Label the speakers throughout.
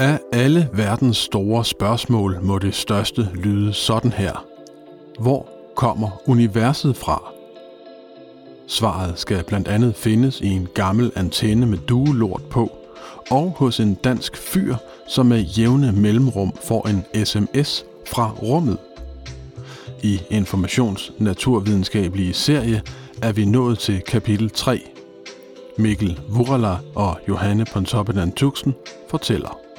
Speaker 1: Af alle verdens store spørgsmål må det største lyde sådan her. Hvor kommer universet fra? Svaret skal blandt andet findes i en gammel antenne med duelort på, og hos en dansk fyr, som med jævne mellemrum får en sms fra rummet. I Informations naturvidenskabelige serie er vi nået til kapitel 3. Mikkel Vurala og Johanne Pontoppidan Tuxen fortæller.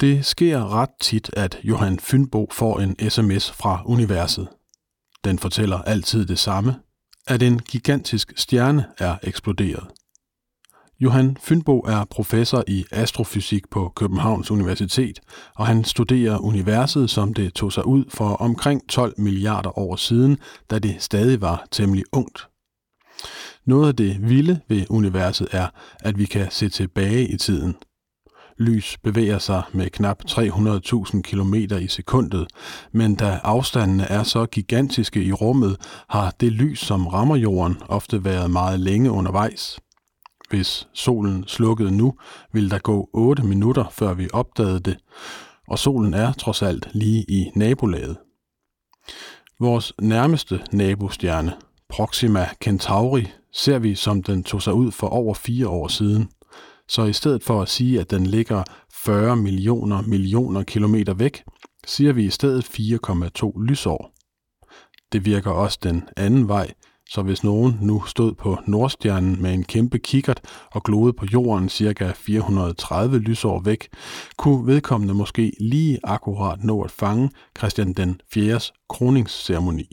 Speaker 1: Det sker ret tit, at Johan Fynbo får en sms fra universet. Den fortæller altid det samme, at en gigantisk stjerne er eksploderet. Johan Fynbo er professor i astrofysik på Københavns Universitet, og han studerer universet, som det tog sig ud for omkring 12 milliarder år siden, da det stadig var temmelig ungt. Noget af det vilde ved universet er, at vi kan se tilbage i tiden – Lys bevæger sig med knap 300.000 km i sekundet, men da afstandene er så gigantiske i rummet, har det lys, som rammer jorden, ofte været meget længe undervejs. Hvis solen slukkede nu, ville der gå 8 minutter, før vi opdagede det, og solen er trods alt lige i nabolaget. Vores nærmeste nabostjerne, Proxima Centauri, ser vi som den tog sig ud for over fire år siden – så i stedet for at sige, at den ligger 40 millioner millioner kilometer væk, siger vi i stedet 4,2 lysår. Det virker også den anden vej, så hvis nogen nu stod på Nordstjernen med en kæmpe kikkert og gloede på jorden ca. 430 lysår væk, kunne vedkommende måske lige akkurat nå at fange Christian den 4. kroningsceremoni.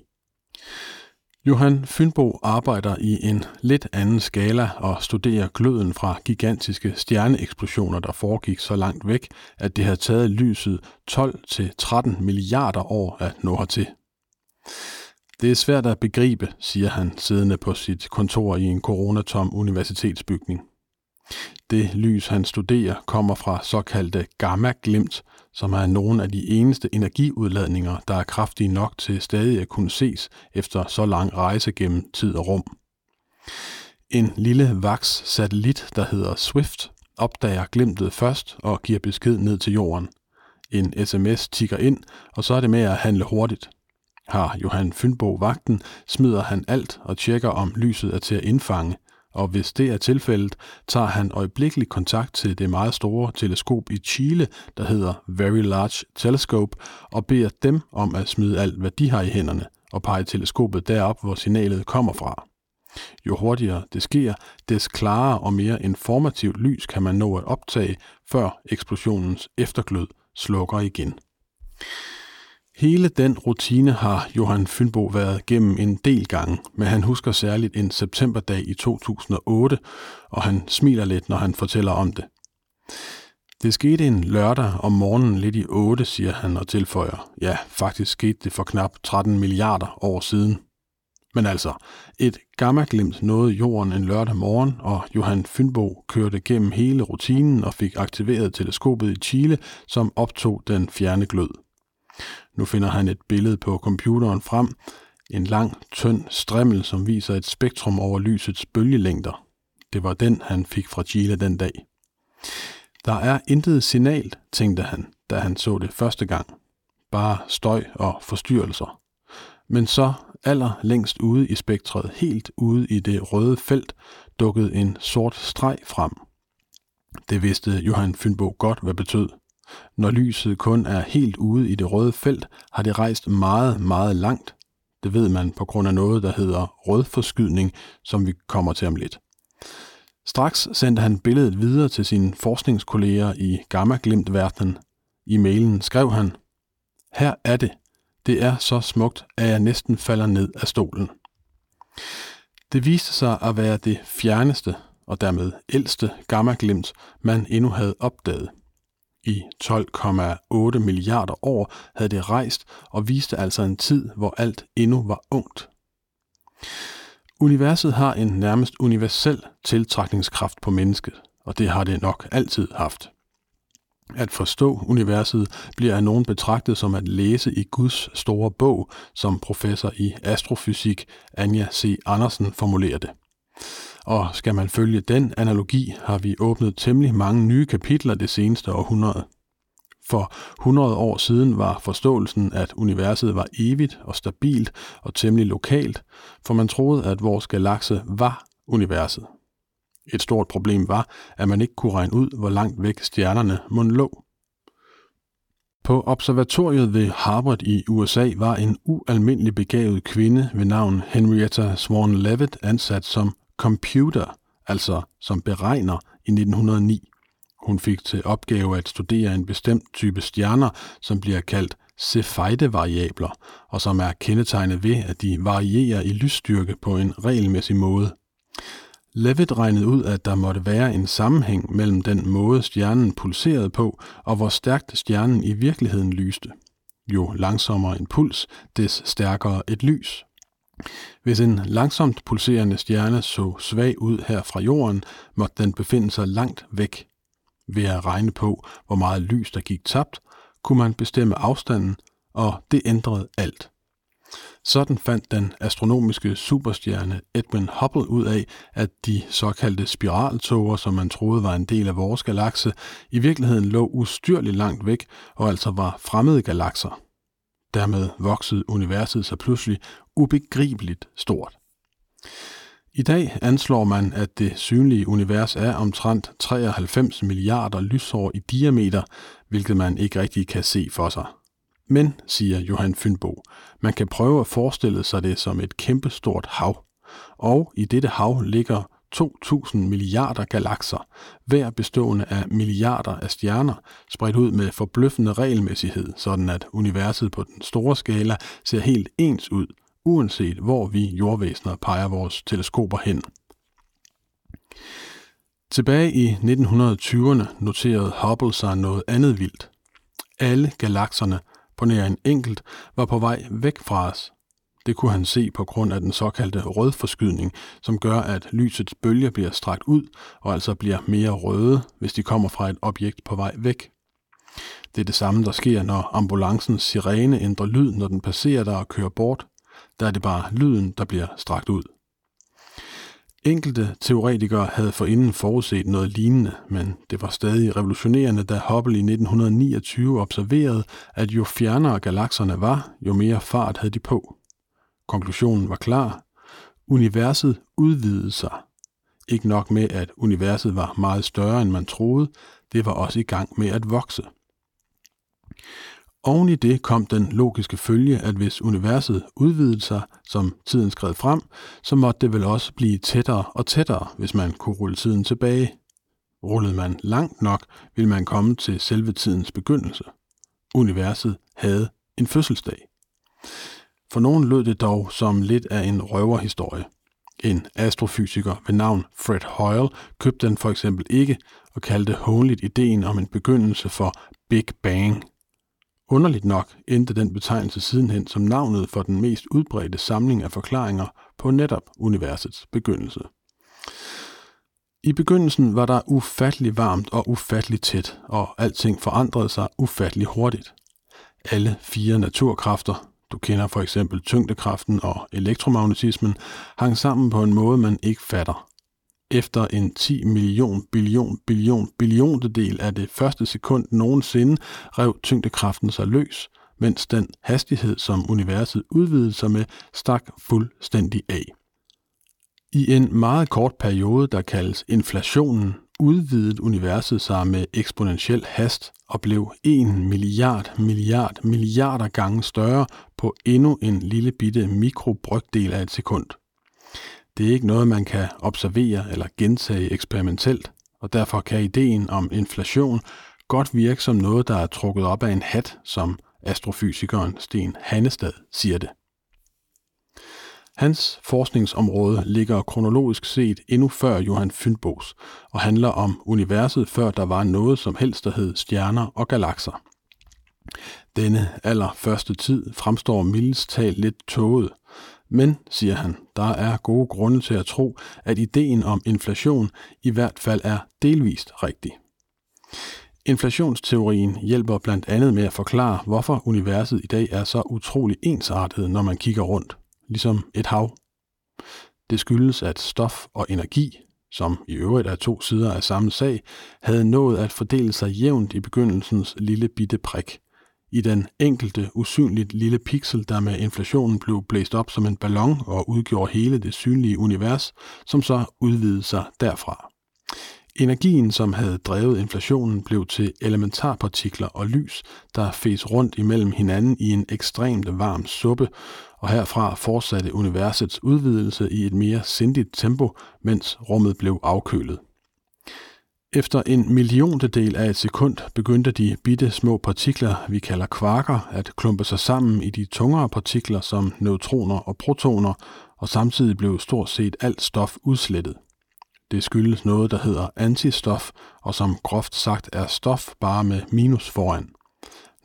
Speaker 1: Johan Fynbo arbejder i en lidt anden skala og studerer gløden fra gigantiske stjerneeksplosioner, der foregik så langt væk, at det har taget lyset 12-13 milliarder år at nå hertil. Det er svært at begribe, siger han, siddende på sit kontor i en coronatom universitetsbygning. Det lys, han studerer, kommer fra såkaldte gamma-glimt, som er nogle af de eneste energiudladninger, der er kraftige nok til stadig at kunne ses efter så lang rejse gennem tid og rum. En lille VAX-satellit, der hedder Swift, opdager glimtet først og giver besked ned til jorden. En sms tigger ind, og så er det med at handle hurtigt. Har Johan Fynbo vagten, smider han alt og tjekker, om lyset er til at indfange – og hvis det er tilfældet, tager han øjeblikkelig kontakt til det meget store teleskop i Chile, der hedder Very Large Telescope, og beder dem om at smide alt, hvad de har i hænderne, og pege teleskopet derop, hvor signalet kommer fra. Jo hurtigere det sker, des klarere og mere informativt lys kan man nå at optage, før eksplosionens efterglød slukker igen. Hele den rutine har Johan Fynbo været gennem en del gange, men han husker særligt en septemberdag i 2008, og han smiler lidt, når han fortæller om det. Det skete en lørdag om morgenen lidt i 8, siger han og tilføjer. Ja, faktisk skete det for knap 13 milliarder år siden. Men altså, et gammaglimt nåede jorden en lørdag morgen, og Johan Fynbo kørte gennem hele rutinen og fik aktiveret teleskopet i Chile, som optog den fjerne glød. Nu finder han et billede på computeren frem, en lang, tynd strimmel, som viser et spektrum over lysets bølgelængder. Det var den, han fik fra Chile den dag. Der er intet signal, tænkte han, da han så det første gang. Bare støj og forstyrrelser. Men så, aller længst ude i spektret, helt ude i det røde felt, dukkede en sort streg frem. Det vidste Johan Fynbo godt, hvad betød. Når lyset kun er helt ude i det røde felt, har det rejst meget, meget langt. Det ved man på grund af noget, der hedder rødforskydning, som vi kommer til om lidt. Straks sendte han billedet videre til sine forskningskolleger i gamma glimt verdenen I mailen skrev han, Her er det. Det er så smukt, at jeg næsten falder ned af stolen. Det viste sig at være det fjerneste og dermed ældste gamma glimt, man endnu havde opdaget. I 12,8 milliarder år havde det rejst og viste altså en tid, hvor alt endnu var ungt. Universet har en nærmest universel tiltrækningskraft på mennesket, og det har det nok altid haft. At forstå universet bliver af nogen betragtet som at læse i Guds store bog, som professor i astrofysik Anja C. Andersen formulerer det. Og skal man følge den analogi, har vi åbnet temmelig mange nye kapitler det seneste århundrede. For 100 år siden var forståelsen, at universet var evigt og stabilt og temmelig lokalt, for man troede, at vores galakse var universet. Et stort problem var, at man ikke kunne regne ud, hvor langt væk stjernerne må lå. På observatoriet ved Harvard i USA var en ualmindelig begavet kvinde ved navn Henrietta Swan Leavitt ansat som computer, altså som beregner i 1909. Hun fik til opgave at studere en bestemt type stjerner, som bliver kaldt Cepheide-variabler, og som er kendetegnet ved, at de varierer i lysstyrke på en regelmæssig måde. Levitt regnede ud, at der måtte være en sammenhæng mellem den måde, stjernen pulserede på, og hvor stærkt stjernen i virkeligheden lyste. Jo langsommere en puls, des stærkere et lys. Hvis en langsomt pulserende stjerne så svag ud her fra jorden, måtte den befinde sig langt væk. Ved at regne på, hvor meget lys der gik tabt, kunne man bestemme afstanden, og det ændrede alt. Sådan fandt den astronomiske superstjerne Edwin Hubble ud af, at de såkaldte spiraltoger, som man troede var en del af vores galakse, i virkeligheden lå ustyrligt langt væk og altså var fremmede galakser. Dermed voksede universet sig pludselig ubegribeligt stort. I dag anslår man, at det synlige univers er omtrent 93 milliarder lysår i diameter, hvilket man ikke rigtig kan se for sig. Men, siger Johan Fynbo, man kan prøve at forestille sig det som et kæmpestort hav. Og i dette hav ligger 2.000 milliarder galakser, hver bestående af milliarder af stjerner, spredt ud med forbløffende regelmæssighed, sådan at universet på den store skala ser helt ens ud, uanset hvor vi jordvæsener peger vores teleskoper hen. Tilbage i 1920'erne noterede Hubble sig noget andet vildt. Alle galakserne på nær en enkelt var på vej væk fra os. Det kunne han se på grund af den såkaldte rødforskydning, som gør, at lysets bølger bliver strakt ud og altså bliver mere røde, hvis de kommer fra et objekt på vej væk. Det er det samme, der sker, når ambulancens sirene ændrer lyd, når den passerer dig og kører bort. Der er det bare lyden, der bliver strakt ud. Enkelte teoretikere havde forinden forudset noget lignende, men det var stadig revolutionerende, da Hubble i 1929 observerede, at jo fjernere galakserne var, jo mere fart havde de på. Konklusionen var klar. Universet udvidede sig. Ikke nok med, at universet var meget større, end man troede, det var også i gang med at vokse. Oven i det kom den logiske følge, at hvis universet udvidede sig, som tiden skred frem, så måtte det vel også blive tættere og tættere, hvis man kunne rulle tiden tilbage. Rullede man langt nok, ville man komme til selve tidens begyndelse. Universet havde en fødselsdag. For nogen lød det dog som lidt af en røverhistorie. En astrofysiker ved navn Fred Hoyle købte den for eksempel ikke og kaldte hånligt ideen om en begyndelse for Big Bang – Underligt nok endte den betegnelse sidenhen som navnet for den mest udbredte samling af forklaringer på netop universets begyndelse. I begyndelsen var der ufattelig varmt og ufattelig tæt, og alting forandrede sig ufattelig hurtigt. Alle fire naturkræfter, du kender for eksempel tyngdekraften og elektromagnetismen, hang sammen på en måde, man ikke fatter efter en 10 million billion billion billiontedel af det første sekund nogensinde rev tyngdekraften sig løs, mens den hastighed, som universet udvidede sig med, stak fuldstændig af. I en meget kort periode, der kaldes inflationen, udvidede universet sig med eksponentiel hast og blev 1 milliard, milliard, milliarder gange større på endnu en lille bitte mikrobrygdel af et sekund. Det er ikke noget, man kan observere eller gentage eksperimentelt, og derfor kan ideen om inflation godt virke som noget, der er trukket op af en hat, som astrofysikeren Sten Hannestad siger det. Hans forskningsområde ligger kronologisk set endnu før Johan Fynbos og handler om universet, før der var noget som helst, der hed stjerner og galakser. Denne allerførste tid fremstår mildest talt lidt tåget, men, siger han, der er gode grunde til at tro, at ideen om inflation i hvert fald er delvist rigtig. Inflationsteorien hjælper blandt andet med at forklare, hvorfor universet i dag er så utrolig ensartet, når man kigger rundt, ligesom et hav. Det skyldes, at stof og energi, som i øvrigt er to sider af samme sag, havde nået at fordele sig jævnt i begyndelsens lille bitte prik. I den enkelte usynligt lille pixel, der med inflationen blev blæst op som en ballon og udgjorde hele det synlige univers, som så udvidede sig derfra. Energien, som havde drevet inflationen, blev til elementarpartikler og lys, der fes rundt imellem hinanden i en ekstremt varm suppe, og herfra fortsatte universets udvidelse i et mere sindigt tempo, mens rummet blev afkølet. Efter en milliontedel af et sekund begyndte de bitte små partikler, vi kalder kvarker, at klumpe sig sammen i de tungere partikler som neutroner og protoner, og samtidig blev stort set alt stof udslettet. Det skyldes noget, der hedder antistof, og som groft sagt er stof bare med minus foran.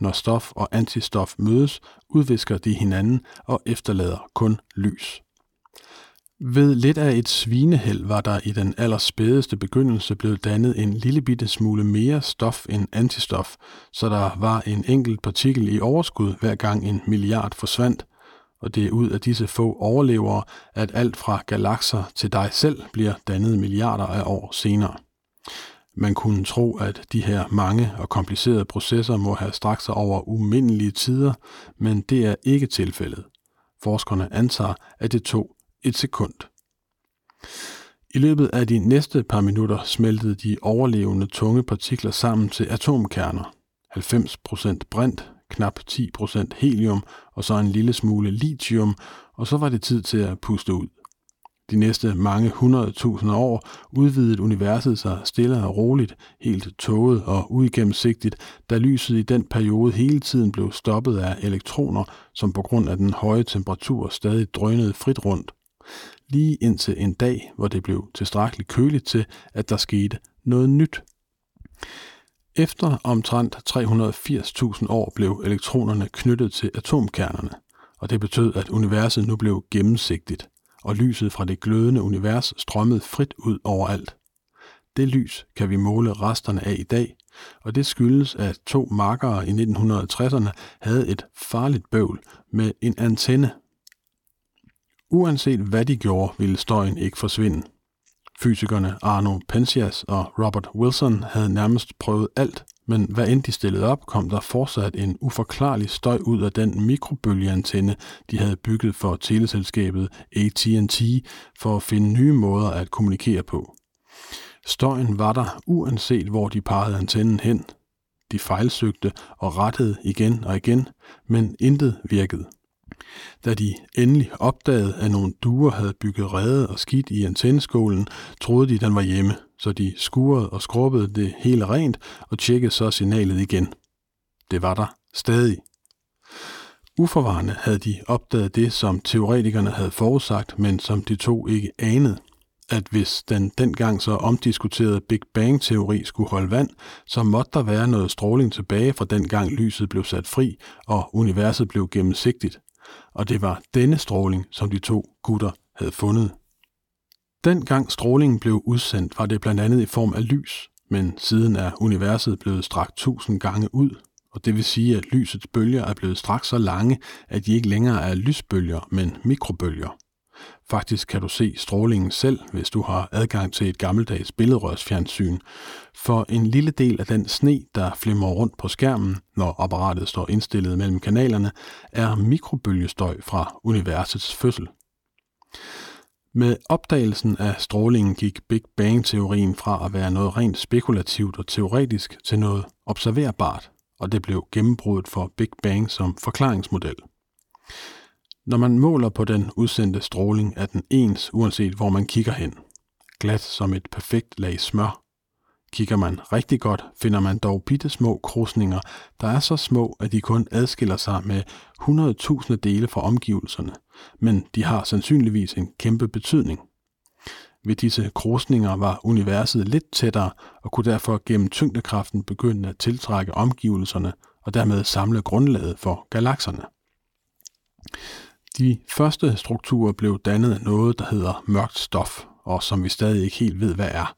Speaker 1: Når stof og antistof mødes, udvisker de hinanden og efterlader kun lys. Ved lidt af et svinehæld var der i den allerspædeste begyndelse blevet dannet en lille bitte smule mere stof end antistof, så der var en enkelt partikel i overskud hver gang en milliard forsvandt, og det er ud af disse få overlevere, at alt fra galakser til dig selv bliver dannet milliarder af år senere. Man kunne tro, at de her mange og komplicerede processer må have strakt sig over umindelige tider, men det er ikke tilfældet. Forskerne antager, at det tog et sekund. I løbet af de næste par minutter smeltede de overlevende tunge partikler sammen til atomkerner. 90% brint, knap 10% helium og så en lille smule lithium, og så var det tid til at puste ud. De næste mange hundredtusinde år udvidede universet sig stille og roligt, helt tåget og uigennemsigtigt, da lyset i den periode hele tiden blev stoppet af elektroner, som på grund af den høje temperatur stadig drønede frit rundt. Lige indtil en dag, hvor det blev tilstrækkeligt køligt til, at der skete noget nyt. Efter omtrent 380.000 år blev elektronerne knyttet til atomkernerne, og det betød, at universet nu blev gennemsigtigt, og lyset fra det glødende univers strømmede frit ud overalt. Det lys kan vi måle resterne af i dag, og det skyldes, at to markere i 1960'erne havde et farligt bøvl med en antenne. Uanset hvad de gjorde, ville støjen ikke forsvinde. Fysikerne Arno Penzias og Robert Wilson havde nærmest prøvet alt, men hvad end de stillede op, kom der fortsat en uforklarlig støj ud af den mikrobølgeantenne, de havde bygget for teleselskabet AT&T for at finde nye måder at kommunikere på. Støjen var der uanset hvor de pegede antennen hen. De fejlsøgte og rettede igen og igen, men intet virkede. Da de endelig opdagede, at nogle duer havde bygget rede og skidt i antenneskålen, troede de, den var hjemme, så de skurede og skrubbede det hele rent og tjekkede så signalet igen. Det var der stadig. Uforvarende havde de opdaget det, som teoretikerne havde forudsagt, men som de to ikke anede at hvis den dengang så omdiskuterede Big Bang-teori skulle holde vand, så måtte der være noget stråling tilbage fra den gang lyset blev sat fri, og universet blev gennemsigtigt og det var denne stråling, som de to gutter havde fundet. Dengang strålingen blev udsendt, var det blandt andet i form af lys, men siden er universet blevet strakt tusind gange ud, og det vil sige, at lysets bølger er blevet strakt så lange, at de ikke længere er lysbølger, men mikrobølger. Faktisk kan du se strålingen selv, hvis du har adgang til et gammeldags billedrørsfjernsyn. For en lille del af den sne, der flimrer rundt på skærmen, når apparatet står indstillet mellem kanalerne, er mikrobølgestøj fra universets fødsel. Med opdagelsen af strålingen gik Big Bang-teorien fra at være noget rent spekulativt og teoretisk til noget observerbart, og det blev gennembruddet for Big Bang som forklaringsmodel. Når man måler på den udsendte stråling, er den ens, uanset hvor man kigger hen. Glat som et perfekt lag smør. Kigger man rigtig godt, finder man dog bitte små krusninger, der er så små, at de kun adskiller sig med 100.000 dele fra omgivelserne, men de har sandsynligvis en kæmpe betydning. Ved disse krusninger var universet lidt tættere og kunne derfor gennem tyngdekraften begynde at tiltrække omgivelserne og dermed samle grundlaget for galakserne. De første strukturer blev dannet af noget, der hedder mørkt stof, og som vi stadig ikke helt ved, hvad er.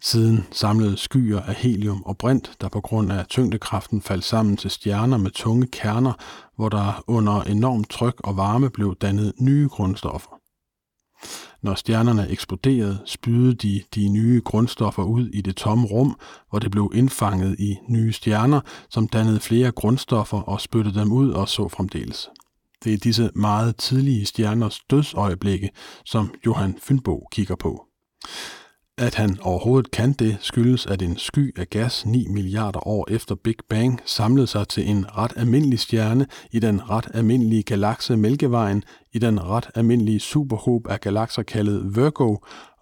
Speaker 1: Siden samlede skyer af helium og brint, der på grund af tyngdekraften faldt sammen til stjerner med tunge kerner, hvor der under enormt tryk og varme blev dannet nye grundstoffer. Når stjernerne eksploderede, spydede de de nye grundstoffer ud i det tomme rum, hvor det blev indfanget i nye stjerner, som dannede flere grundstoffer og spyttede dem ud og så fremdeles. Det er disse meget tidlige stjerners dødsøjeblikke, som Johan Fynbo kigger på. At han overhovedet kan det, skyldes, at en sky af gas 9 milliarder år efter Big Bang samlede sig til en ret almindelig stjerne i den ret almindelige galakse Mælkevejen, i den ret almindelige superhob af galakser kaldet Virgo,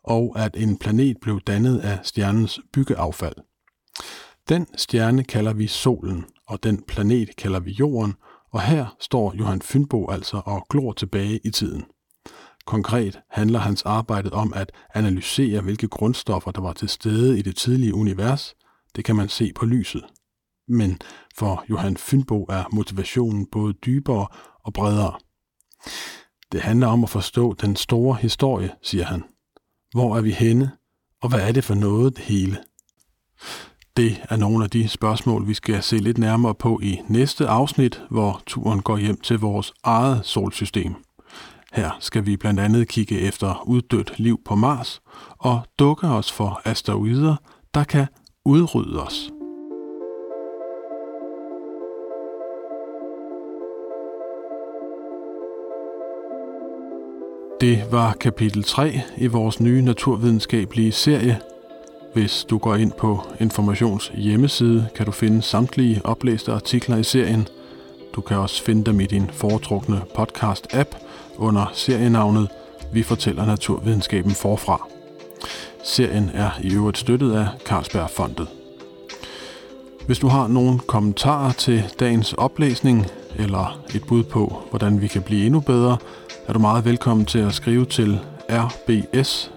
Speaker 1: og at en planet blev dannet af stjernens byggeaffald. Den stjerne kalder vi solen, og den planet kalder vi jorden, og her står Johan Fynbo altså og glor tilbage i tiden. Konkret handler hans arbejde om at analysere, hvilke grundstoffer der var til stede i det tidlige univers. Det kan man se på lyset. Men for Johan Fynbo er motivationen både dybere og bredere. Det handler om at forstå den store historie, siger han. Hvor er vi henne, og hvad er det for noget det hele? Det er nogle af de spørgsmål, vi skal se lidt nærmere på i næste afsnit, hvor turen går hjem til vores eget solsystem. Her skal vi blandt andet kigge efter uddødt liv på Mars og dukke os for asteroider, der kan udrydde os. Det var kapitel 3 i vores nye naturvidenskabelige serie. Hvis du går ind på Informations hjemmeside, kan du finde samtlige oplæste artikler i serien. Du kan også finde dem i din foretrukne podcast-app – under serienavnet Vi fortæller naturvidenskaben forfra. Serien er i øvrigt støttet af Carlsbergfondet. Hvis du har nogle kommentarer til dagens oplæsning, eller et bud på, hvordan vi kan blive endnu bedre, er du meget velkommen til at skrive til rbs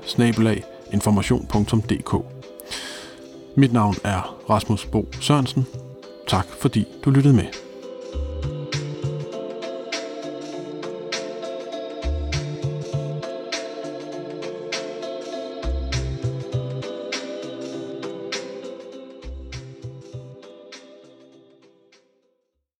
Speaker 1: information.dk. Mit navn er Rasmus Bo Sørensen. Tak fordi du lyttede med.